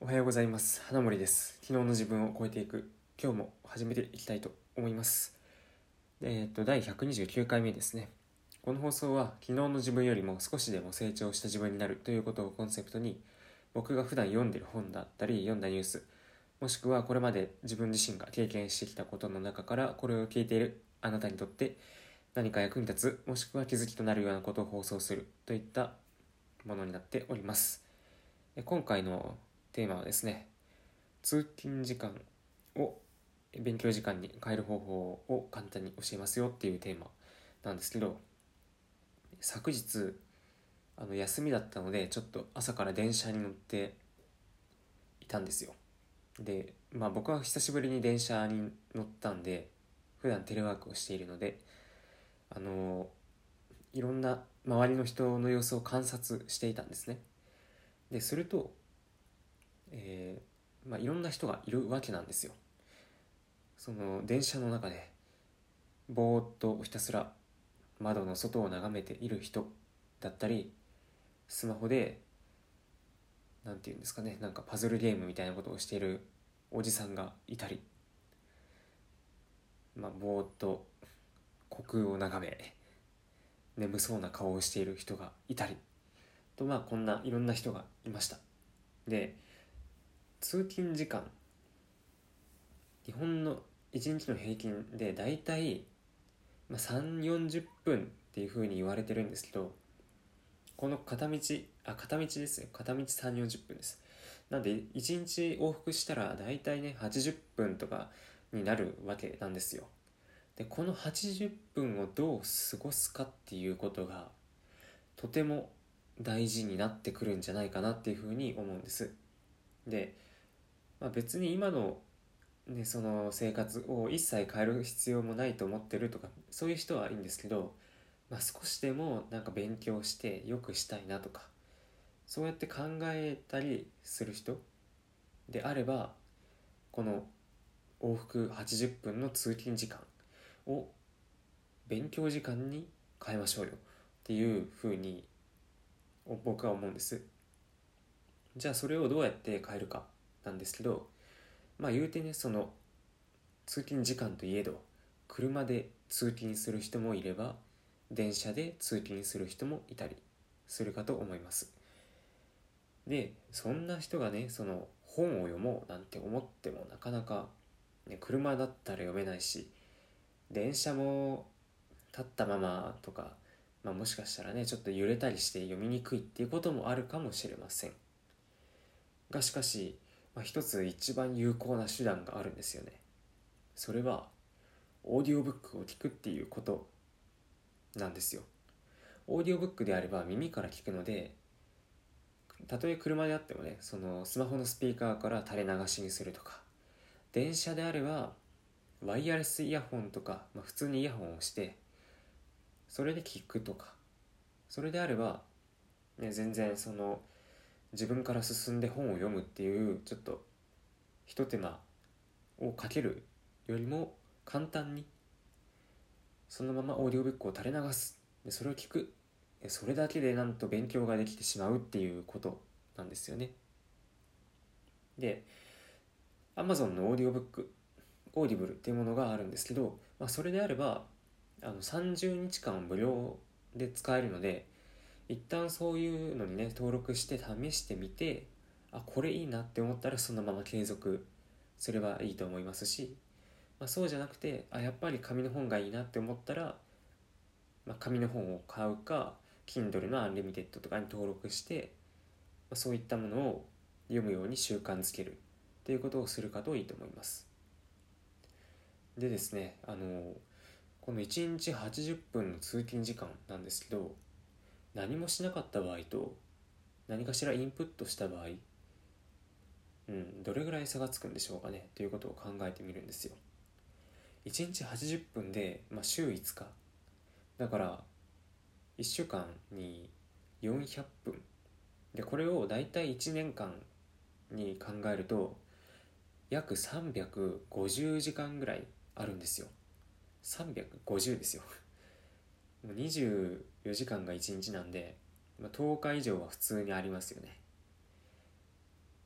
おはようございます。花森です。昨日の自分を超えていく。今日も始めていきたいと思います。えっ、と第129回目ですね。この放送は昨日の自分よりも少しでも成長した自分になる。ということをコンセプトに僕が普段読んでる本だったり読んだニュースもしくはこれまで自分自身が経験してきたことの中からこれを聞いているあなたにとって何か役に立つもしくは気づきとなるようなことを放送するといったものになっております。今回のテーマはですね通勤時間を勉強時間に変える方法を簡単に教えますよっていうテーマなんですけど昨日あの休みだったのでちょっと朝から電車に乗っていたんですよ。でまあ僕は久しぶりに電車に乗ったんで普段テレワークをしているのであのいろんな周りの人の様子を観察していたんですね。ですると、えーまあ、いろんな人がいるわけなんですよ。その電車の中でぼーっとひたすら窓の外を眺めている人だったりスマホで何て言うんですかねなんかパズルゲームみたいなことをしているおじさんがいたりまあぼーっと虚空を眺め眠そうな顔をしている人がいたりとまあこんないろんな人がいました。で通勤時間。日本の1日の平均でだいたい3 4 0分っていうふうに言われてるんですけどこの片道あ片道ですよ片道3 4 0分です。なんで1日往復したらだいたいね80分とかになるわけなんですよ。でこの80分をどう過ごすかっていうことがとても大事になってくるんじゃないかなっていうふうに思うんです。で、まあ、別に今の,、ね、その生活を一切変える必要もないと思ってるとかそういう人はいいんですけど、まあ、少しでもなんか勉強してよくしたいなとかそうやって考えたりする人であればこの往復80分の通勤時間を勉強時間に変えましょうよっていうふうに僕は思うんです。じゃあそれをどうやって変えるか。なんですけどまあ言うてねその通勤時間といえど車で通勤する人もいれば電車で通勤する人もいたりするかと思います。でそんな人がねその本を読もうなんて思ってもなかなか、ね、車だったら読めないし電車も立ったままとか、まあ、もしかしたらねちょっと揺れたりして読みにくいっていうこともあるかもしれません。がしかし、まあ、一つ一番有効な手段があるんですよね。それはオーディオブックを聞くっていうことなんですよ。オーディオブックであれば耳から聞くのでたとえ車であってもねそのスマホのスピーカーから垂れ流しにするとか電車であればワイヤレスイヤホンとか、まあ、普通にイヤホンをしてそれで聞くとかそれであれば、ね、全然その自分から進んで本を読むっていうちょっとひと手間をかけるよりも簡単にそのままオーディオブックを垂れ流す。でそれを聞く。それだけでなんと勉強ができてしまうっていうことなんですよね。で Amazon のオーディオブック Audible っていうものがあるんですけど、まあ、それであればあの30日間無料で使えるので一旦そういうのにね登録して試してみてあこれいいなって思ったらそのまま継続すればいいと思いますし、まあ、そうじゃなくてあやっぱり紙の本がいいなって思ったら、まあ、紙の本を買うか Kindle の Unlimited とかに登録して、まあ、そういったものを読むように習慣づけるっていうことをするかといいと思います。でですねあのこの1日80分の通勤時間なんですけど何もしなかった場合と何かしらインプットした場合うんどれぐらい差がつくんでしょうかねということを考えてみるんですよ。1日80分で、まあ、週5日。だから1週間に400分。でこれを大体1年間に考えると約350時間ぐらいあるんですよ。350ですよ。4時間が1日なんで、まあ、10日以上は普通にありますよね。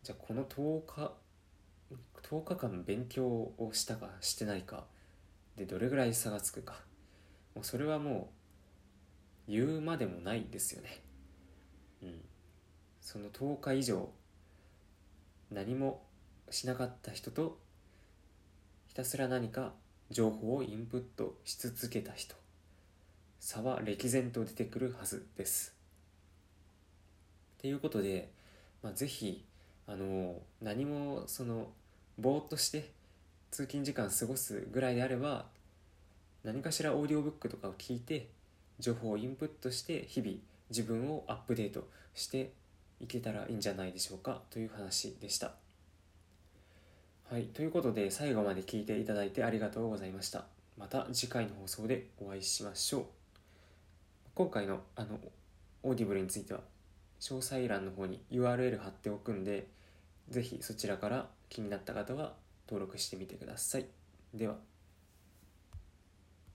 じゃあこの10日10日間勉強をしたかしてないかでどれぐらい差がつくか。もうそれはもう言うまでもないですよね。うん。その10日以上何もしなかった人とひたすら何か情報をインプットし続けた人。差は歴然と出てくるはずですということで、まあ、ぜひあの何もそのぼーっとして通勤時間過ごすぐらいであれば何かしらオーディオブックとかを聞いて情報をインプットして日々自分をアップデートしていけたらいいんじゃないでしょうかという話でした。はい、ということで最後まで聞いていただいてありがとうございました。また次回の放送でお会いしましょう。今回のあの Audible については詳細欄の方に URL 貼っておくんで、是非そちらから気になった方は登録してみてください。では。